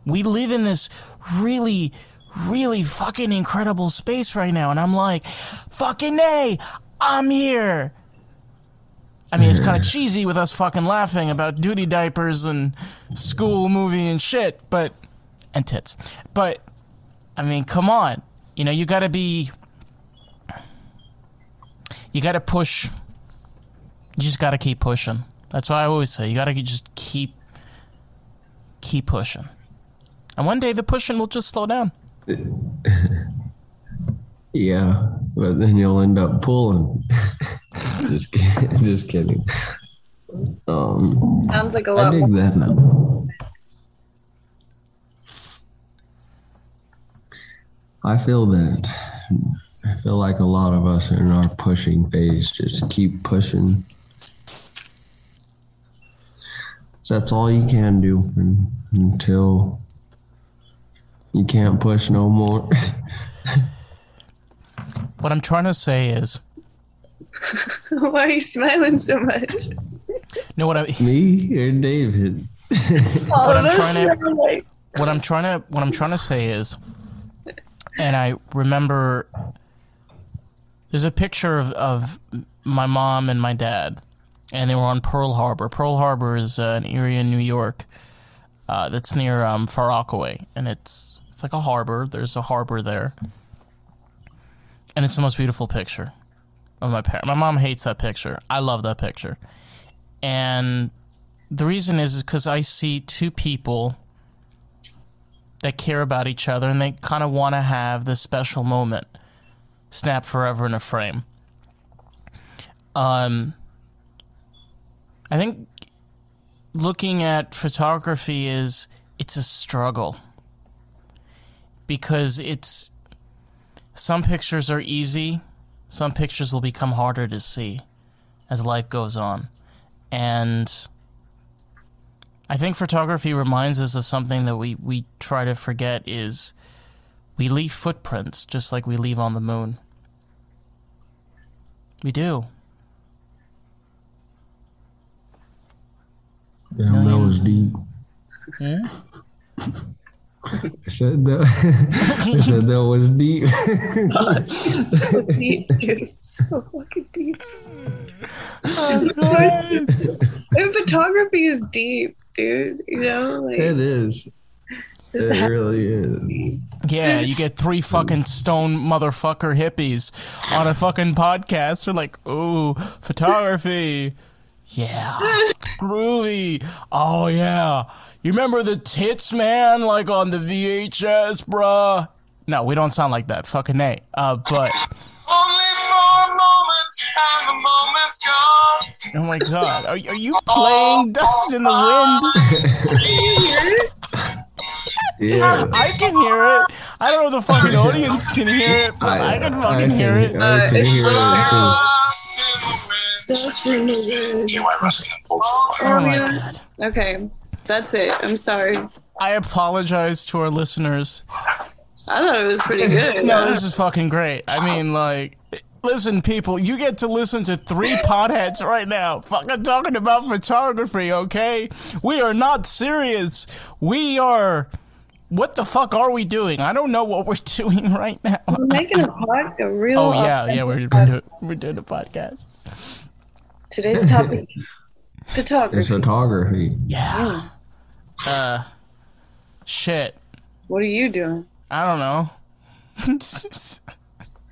We live in this really, really fucking incredible space right now. And I'm like, fucking A, I'm here. I mean, it's kind of cheesy with us fucking laughing about duty diapers and school movie and shit, but, and tits. But, I mean, come on. You know, you gotta be, you gotta push you just gotta keep pushing. That's why I always say you gotta just keep keep pushing. And one day the pushing will just slow down. Yeah, but then you'll end up pulling. just kidding. Just kidding. Um, Sounds like a lot more. dig that now. I feel that. I feel like a lot of us are in our pushing phase. Just keep pushing. So that's all you can do until you can't push no more. What I'm trying to say is Why are you smiling so much? no what I Me or David? All I'm trying to- like, what I'm trying to what I'm trying to say is and I remember there's a picture of, of my mom and my dad and they were on Pearl Harbor. Pearl Harbor is uh, an area in New York uh, that's near um, Far Rockaway and it's it's like a harbor. There's a harbor there. And it's the most beautiful picture of my parent. My mom hates that picture. I love that picture. And the reason is because I see two people that care about each other and they kind of want to have this special moment snap forever in a frame. Um, I think looking at photography is it's a struggle because it's some pictures are easy, some pictures will become harder to see as life goes on. And I think photography reminds us of something that we, we try to forget is we leave footprints just like we leave on the moon. We do. Damn, that was deep. Hmm? I said that. I said that was deep. so deep, dude. So fucking deep. Oh, and photography is deep, dude. You know, like it is. It really is. Yeah, you get three fucking stone motherfucker hippies on a fucking podcast. They're like, ooh, photography. Yeah. Groovy. Oh, yeah. You remember the tits, man? Like on the VHS, bruh? No, we don't sound like that. Fucking A. Uh, but, Only for a moment, and the moment's gone. oh my god. Are, are you playing Dust in the Wind? Yeah. I can hear it. I don't know if the fucking audience can hear it, but I, can fucking hear it. I can hear it too. Lost in the wind. Dust in the wind. Oh my god. Okay, that's it. I'm sorry. I apologize to our listeners. I thought it was pretty good. No, this is fucking great. I mean, like, Listen, people, you get to listen to three potheads right now, fucking talking about photography. Okay, we are not serious. We are. What the fuck are we doing? I don't know what we're doing right now. We're making a pod, a real. Oh uh, yeah, yeah, we're, we're, doing, we're doing a podcast. Today's topic: It's photography. photography. Yeah. Uh, shit. What are you doing? I don't know.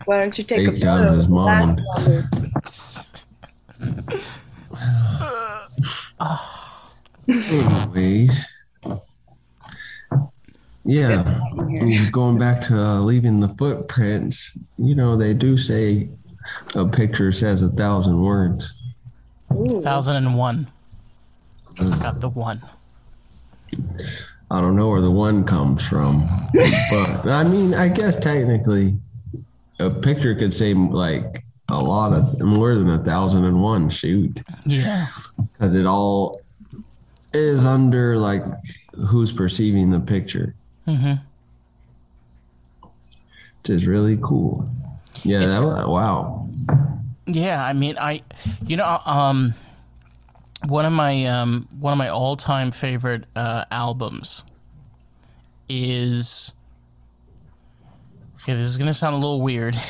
Why don't you take a Take out photo his of the last Anyways. Yeah. Here. Going back to uh, leaving the footprints, you know, they do say a picture says a thousand words. Ooh. Thousand and one. Got the one. I don't know where the one comes from, but I mean, I guess technically, a picture could say like a lot of more than a thousand and one. Shoot, Yeah. because it all is under like who's perceiving the picture, hmm which is really cool. Yeah, that was, wow. Yeah, I mean, I, you know, um, one of my um, one of my all time favorite uh, albums is. Okay, this is gonna sound a little weird.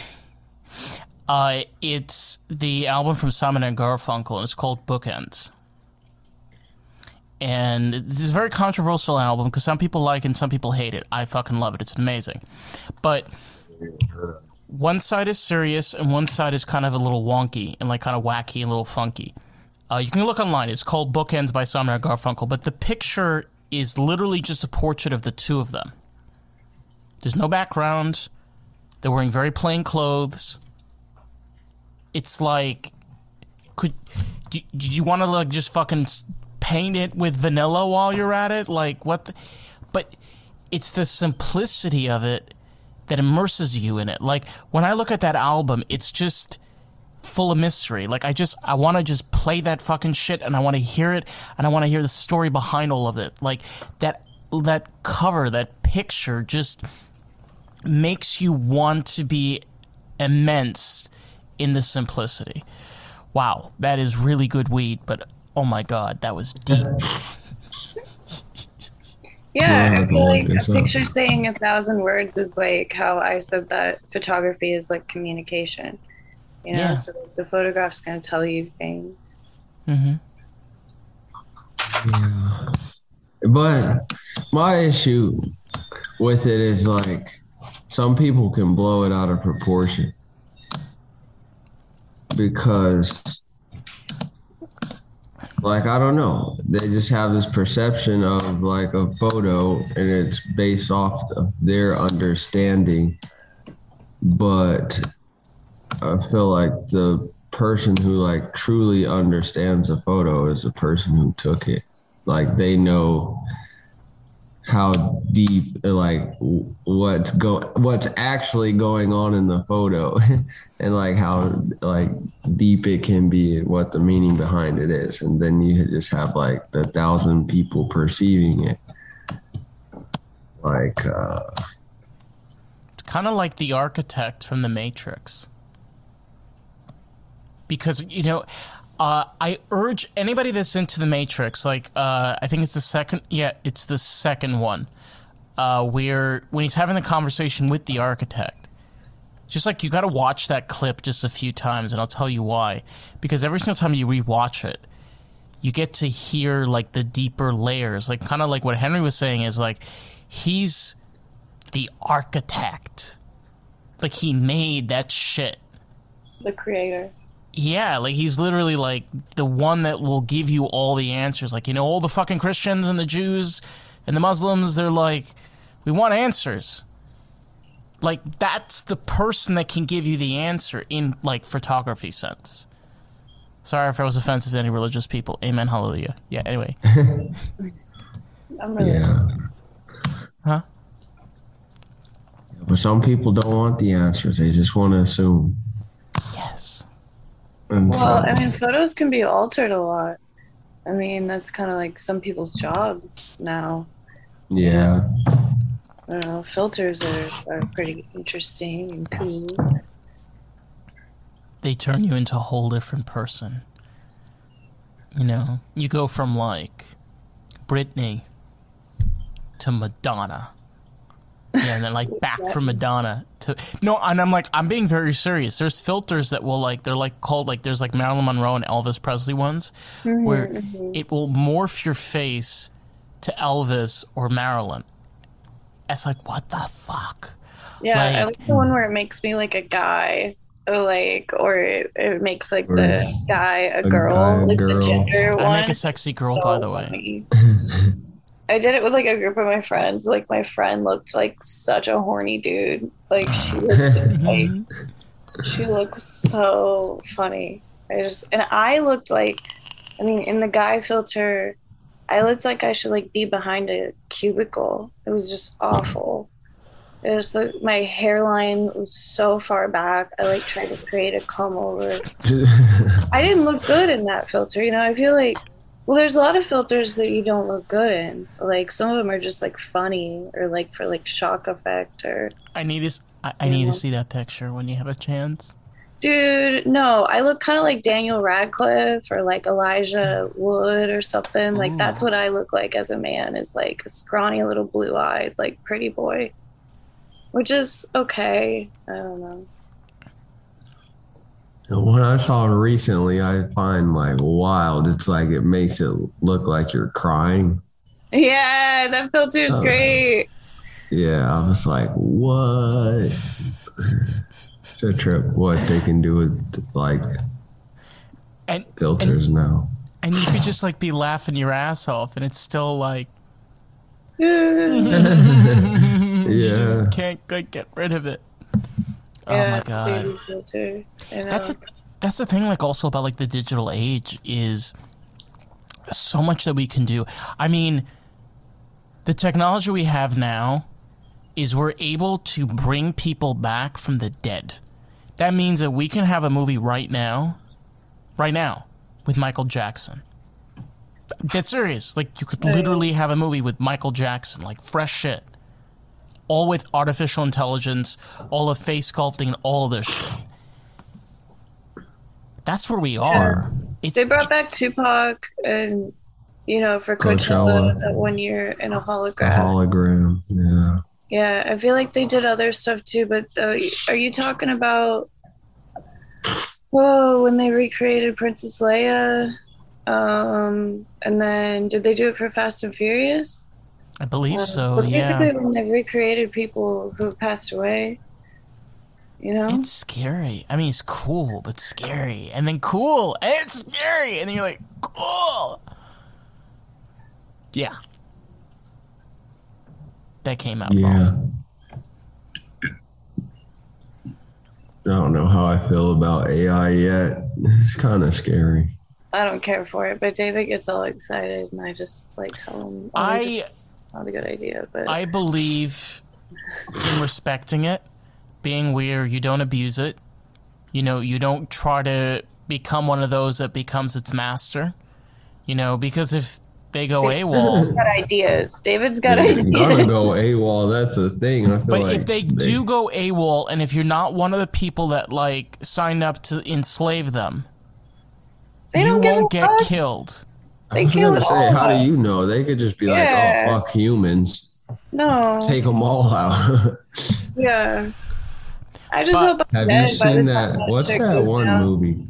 Uh, it's the album from Simon and Garfunkel, and it's called Bookends. And it's a very controversial album because some people like it and some people hate it. I fucking love it. It's amazing. But one side is serious and one side is kind of a little wonky and like kind of wacky and a little funky. Uh, you can look online. It's called Bookends by Simon and Garfunkel, but the picture is literally just a portrait of the two of them. There's no background. They're wearing very plain clothes. It's like, could do, do you want to like just fucking paint it with vanilla while you're at it? Like what? The, but it's the simplicity of it that immerses you in it. Like when I look at that album, it's just full of mystery. Like I just I want to just play that fucking shit and I want to hear it and I want to hear the story behind all of it. Like that that cover, that picture just makes you want to be immense in the simplicity. Wow, that is really good weed, but oh my god, that was deep. Yeah, Yeah, I I feel like like a this up. picture saying a thousand words is like how I said that photography is like communication. You know, Yeah. so the photograph's gonna tell you things. Mm-hmm. Yeah. But my issue with it is like some people can blow it out of proportion because like I don't know, they just have this perception of like a photo and it's based off of their understanding but I feel like the person who like truly understands a photo is the person who took it. Like they know how deep, like what's go, what's actually going on in the photo, and like how like deep it can be and what the meaning behind it is. And then you just have like the thousand people perceiving it. Like, uh, It's kind of like the architect from The Matrix. Because, you know, uh, I urge anybody that's into The Matrix, like, uh, I think it's the second, yeah, it's the second one, uh, where when he's having the conversation with the architect, just like you got to watch that clip just a few times, and I'll tell you why. Because every single time you rewatch it, you get to hear like the deeper layers, like kind of like what Henry was saying is like he's the architect. Like he made that shit. The creator. Yeah, like he's literally like the one that will give you all the answers. Like, you know, all the fucking Christians and the Jews and the Muslims, they're like, we want answers. Like, that's the person that can give you the answer in like photography sense. Sorry if I was offensive to any religious people. Amen, hallelujah. Yeah, anyway. I'm really yeah. Huh? But some people don't want the answers; they just want to assume. Yes. And Well, so, I mean, photos can be altered a lot. I mean, that's kind of like some people's jobs now. yeah, I don't know. Filters are, are pretty interesting and cool. they turn you into a whole different person. You know, you go from like Britney to Madonna. Yeah, and then like back from Madonna to no, and I'm like I'm being very serious. There's filters that will like they're like called like there's like Marilyn Monroe and Elvis Presley ones mm-hmm, where mm-hmm. it will morph your face to Elvis or Marilyn. It's like what the fuck? Yeah, I Like- like the one where it makes me like a guy, or like, or it, it makes like the guy a, a girl, guy, like girl. the gender I one. make a sexy girl, So by the way. I did it with like a group of my friends. Like my friend looked like such a horny dude. Like she looked like she looks so funny. I just and I looked like I mean in the guy filter I looked like I should like be behind a cubicle. It was just awful. It was like my hairline was so far back. I like tried to create a comb over. I didn't look good in that filter. You know, I feel like well, there's a lot of filters that you don't look good in. Like some of them are just like funny or like for like shock effect or I need to. I, I need Yeah. to see that picture when you have a chance. Dude, no, I look kind of like Daniel Radcliffe or like Elijah Wood or something. Like Ooh. that's what I look like as a man is like a scrawny little blue-eyed like pretty boy. Which is okay. I don't know. What I saw recently, I find like wild. It's like it makes it look like you're crying. Yeah, that filter's Oh. Uh, great. Yeah, I was like, what? It's a trip. What they can do with like And filters now. and you could just like be laughing your ass off, and it's still like Yeah. you just can't like, get rid of it. Oh my god. baby filter. Know. That's a, that's the thing like also about like the digital age is so much that we can do. I mean, the technology we have now is we're able to bring people back from the dead. That means that we can have a movie right now, right now, with Michael Jackson. Get serious. Like you could literally have a movie with Michael Jackson, like fresh shit. All with artificial intelligence, all of face sculpting, and all of this shit. That's where we are. It's They brought back Tupac and you know for Coachella, Coachella. that one year in a hologram. A hologram. hologram. Yeah. yeah, I feel like they did other stuff too. But uh, are you talking about? Whoa, when they recreated Princess Leia, um, and then did they do it for Fast and Furious? I believe Um, so. but basically, Yeah, when they recreated people who have passed away, you know, it's scary. I mean, it's cool, but scary, and then cool, and it's scary, and then you're like, cool. Yeah, that came out Yeah. wrong. I don't know how I feel about AI yet. It's kind of scary. I don't care for it. But David gets all excited, and I just like tell him, it's I not a good idea. But I believe in respecting it, being where you don't abuse it. You know, you don't try to become one of those that becomes its master. You know, because if they go See, AWOL, got ideas. David's got They're ideas. gonna go AWOL. That's a thing. I feel but like if they, do go AWOL, and if you're not one of the people that like signed up to enslave them, They you don't won't get fuck. killed. They kill it say, how do you know? They could just be Yeah. like, "Oh, fuck humans, No. take them all out." yeah. I just But- hope I'm Have you seen that? What's that one movie?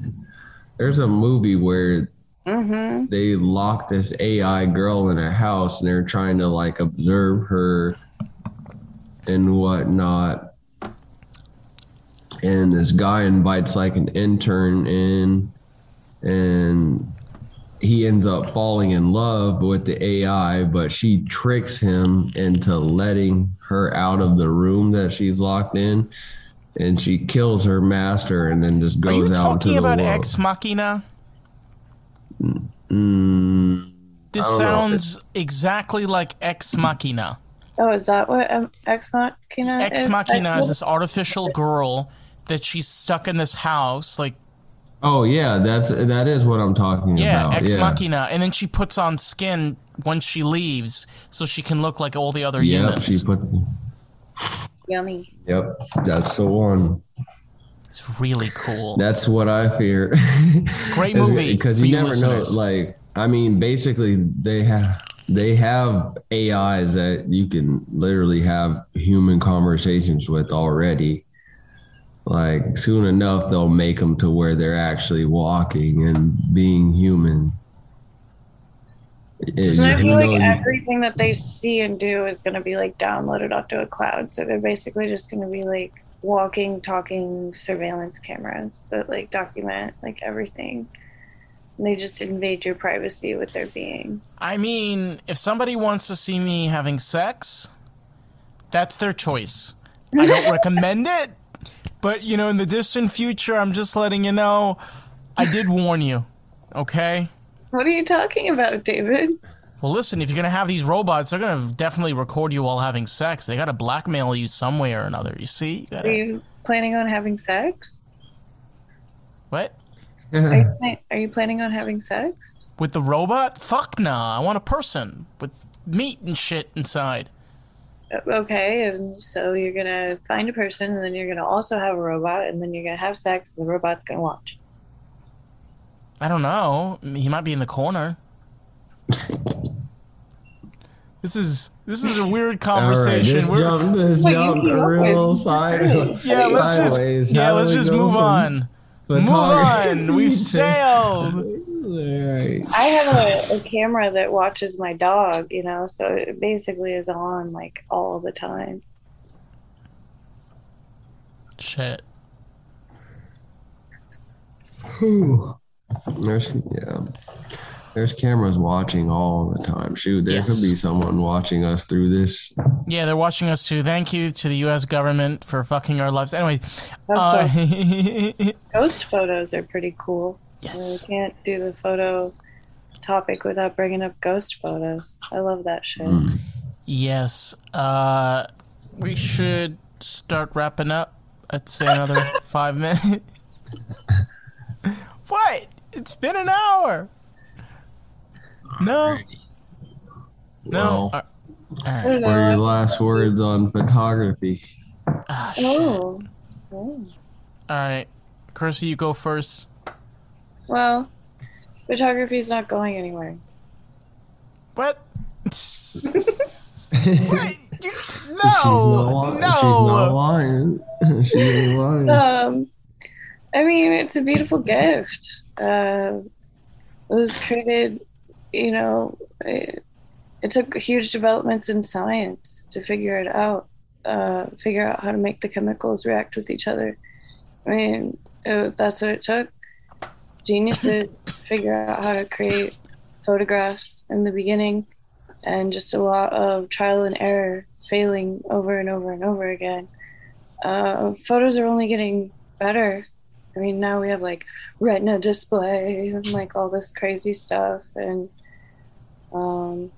There's a movie where Mm-hmm. they lock this AI girl in a house and they're trying to like observe her and whatnot. And this guy invites like an intern in, and he ends up falling in love with the AI, but she tricks him into letting her out of the room that she's locked in. And she kills her master and then just Are goes you out into talking the about world. Ex Machina? Mm, This I don't sounds exactly like Ex Machina. Oh, is that what um, Ex Machina Ex is? Machina I- is this artificial girl that she's stuck in this house, like Oh yeah, that's that is what I'm talking about. yeah, about. Ex yeah. Machina, and then she puts on skin when she leaves, so she can look like all the other Yep, humans. she put. Yummy. Yep, that's the one. It's really cool. That's what I fear. Great movie because you you never know. Like, I mean, basically, they have they have AIs that you can literally have human conversations with already. Like, soon enough, they'll make them to where they're actually walking and being human. It- And I feel like everything that they see and do is going to be like downloaded onto a cloud. So they're basically just going to be like walking, talking surveillance cameras that like document like everything. And they just invade your privacy with their being. I mean, if somebody wants to see me having sex, that's their choice. I don't recommend it, but you know, in the distant future, I'm just letting you know. I did warn you. Okay. What are you talking about, David? Well, listen, if you're gonna have these robots, they're gonna definitely record you while having sex. They gotta blackmail you some way or another. You see? You Are gotta, you planning on having sex? what? Are you, pla- are you planning on having sex? With the robot? Fuck nah. I want a person with meat and shit inside. Okay, and so you're gonna find a person, and then you're gonna also have a robot, and then you're gonna have sex, and the robot's gonna watch. I don't know. He might be in the corner. this is this is a weird All right, conversation. just We're- jump, just What you jump came a up real with? side. yeah, let's just yeah, How let's just move on. Move on. We've sailed. All right. I have a, a camera that watches my dog, you know, so it basically is on like all the time. Shit. Whew. There's yeah. There's cameras watching all the time. Shoot, there Yes. could be someone watching us through this. Yeah, they're watching us too. Thank you to the U.S. government for fucking our lives. Anyway, uh, Also, ghost photos are pretty cool. Yes. We can't do the photo topic without bringing up ghost photos. I love that shit. Mm. Yes. Uh, we should start wrapping up. I'd say another five minutes. what? It's been an hour. No. No. Well, right. what are your last words on photography? Ah, shit. Oh. oh. right. Kirsty, you go first. Well, photography is not going anywhere. What? She's no, not, li- She's not lying. She's ain't lying. Um, I mean, it's a beautiful gift. Uh, it was created, you know, it, it took huge developments in science to figure it out, uh, figure out how to make the chemicals react with each other. I mean, it, that's what it took. Geniuses figure out how to create photographs in the beginning, and just a lot of trial and error, failing over and over and over again uh, photos are only getting better. I mean, now we have like retina display and like all this crazy stuff, and um,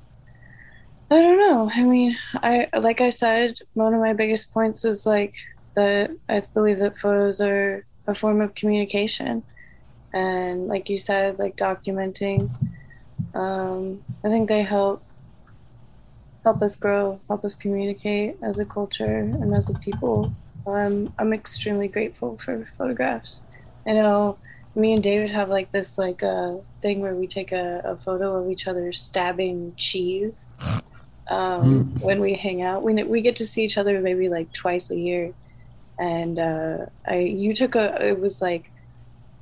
I don't know. I mean, I like I said, one of my biggest points was like that I believe that photos are a form of communication, and like you said, like documenting. Um, I think they help help us grow, help us communicate as a culture and as a people. Um, I'm extremely grateful for photographs. I know me and David have like this like uh, thing where we take a, a photo of each other stabbing cheese um, when we hang out. We we get to see each other maybe like twice a year, and uh, I you took a it was like.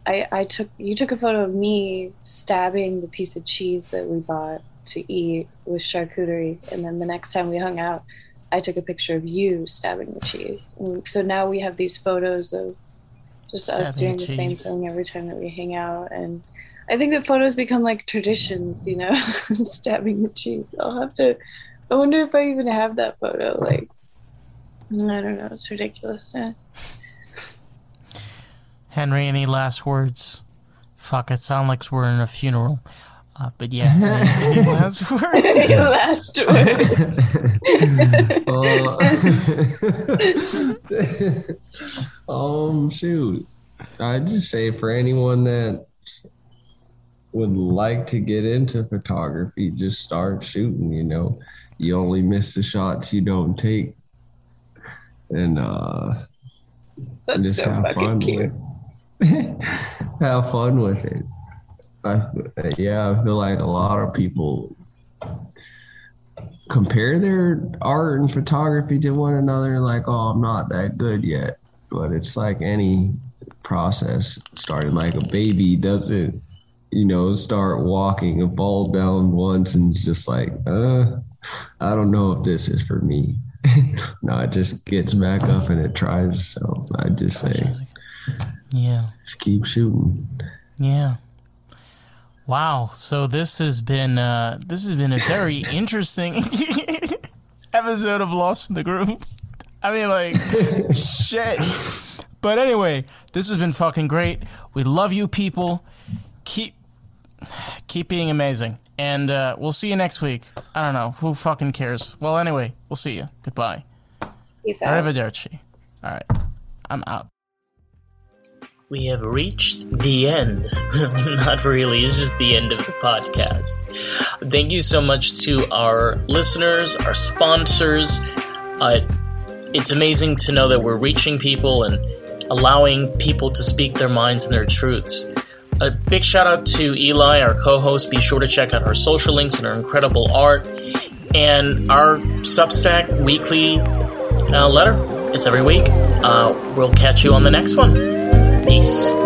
I, I took you took a photo of me stabbing the piece of cheese that we bought to eat with charcuterie, and then the next time we hung out, I took a picture of you stabbing the cheese. And so now we have these photos of just us doing the same thing every time that we hang out. And I think that photos become like traditions, you know, stabbing the cheese. I'll have to, I wonder if I even have that photo. Like, I don't know. It's ridiculous. Now. Henry, any last words? Fuck, it sounds like we're in a funeral. Uh, but yeah, any, any last words? Last word. Uh, um, shoot. I'd just say for anyone that would like to get into photography, just start shooting, you know. You only miss the shots you don't take. And uh That's just so have fucking fun cute. with have fun with it. I, yeah, I feel like a lot of people compare their art and photography to one another. Like, oh, I'm not that good yet. But it's like any process. Starting like a baby doesn't, you know, start walking and fall down once and just like, uh, I don't know if this is for me. no, it just gets back up and it tries. So I just say, Yeah. just keep shooting. Yeah. Wow. So this has been uh this has been a very interesting episode of Lost in the Group. I mean like shit. But anyway, this has been fucking great. We love you people. Keep keep being amazing. And uh, we'll see you next week. I don't know. Who fucking cares? Well, anyway, we'll see you. Goodbye. Peace out. Arrivederci. All right. I'm out. We have reached the end. Not really, it's just the end of the podcast. Thank you so much to our listeners, our sponsors. Uh, it's amazing to know that we're reaching people and allowing people to speak their minds and their truths. A big shout out to Eli, our co host. Be sure to check out her social links and her incredible art. And our Substack weekly uh, letter. It's every week. Uh, we'll catch you on the next one peace.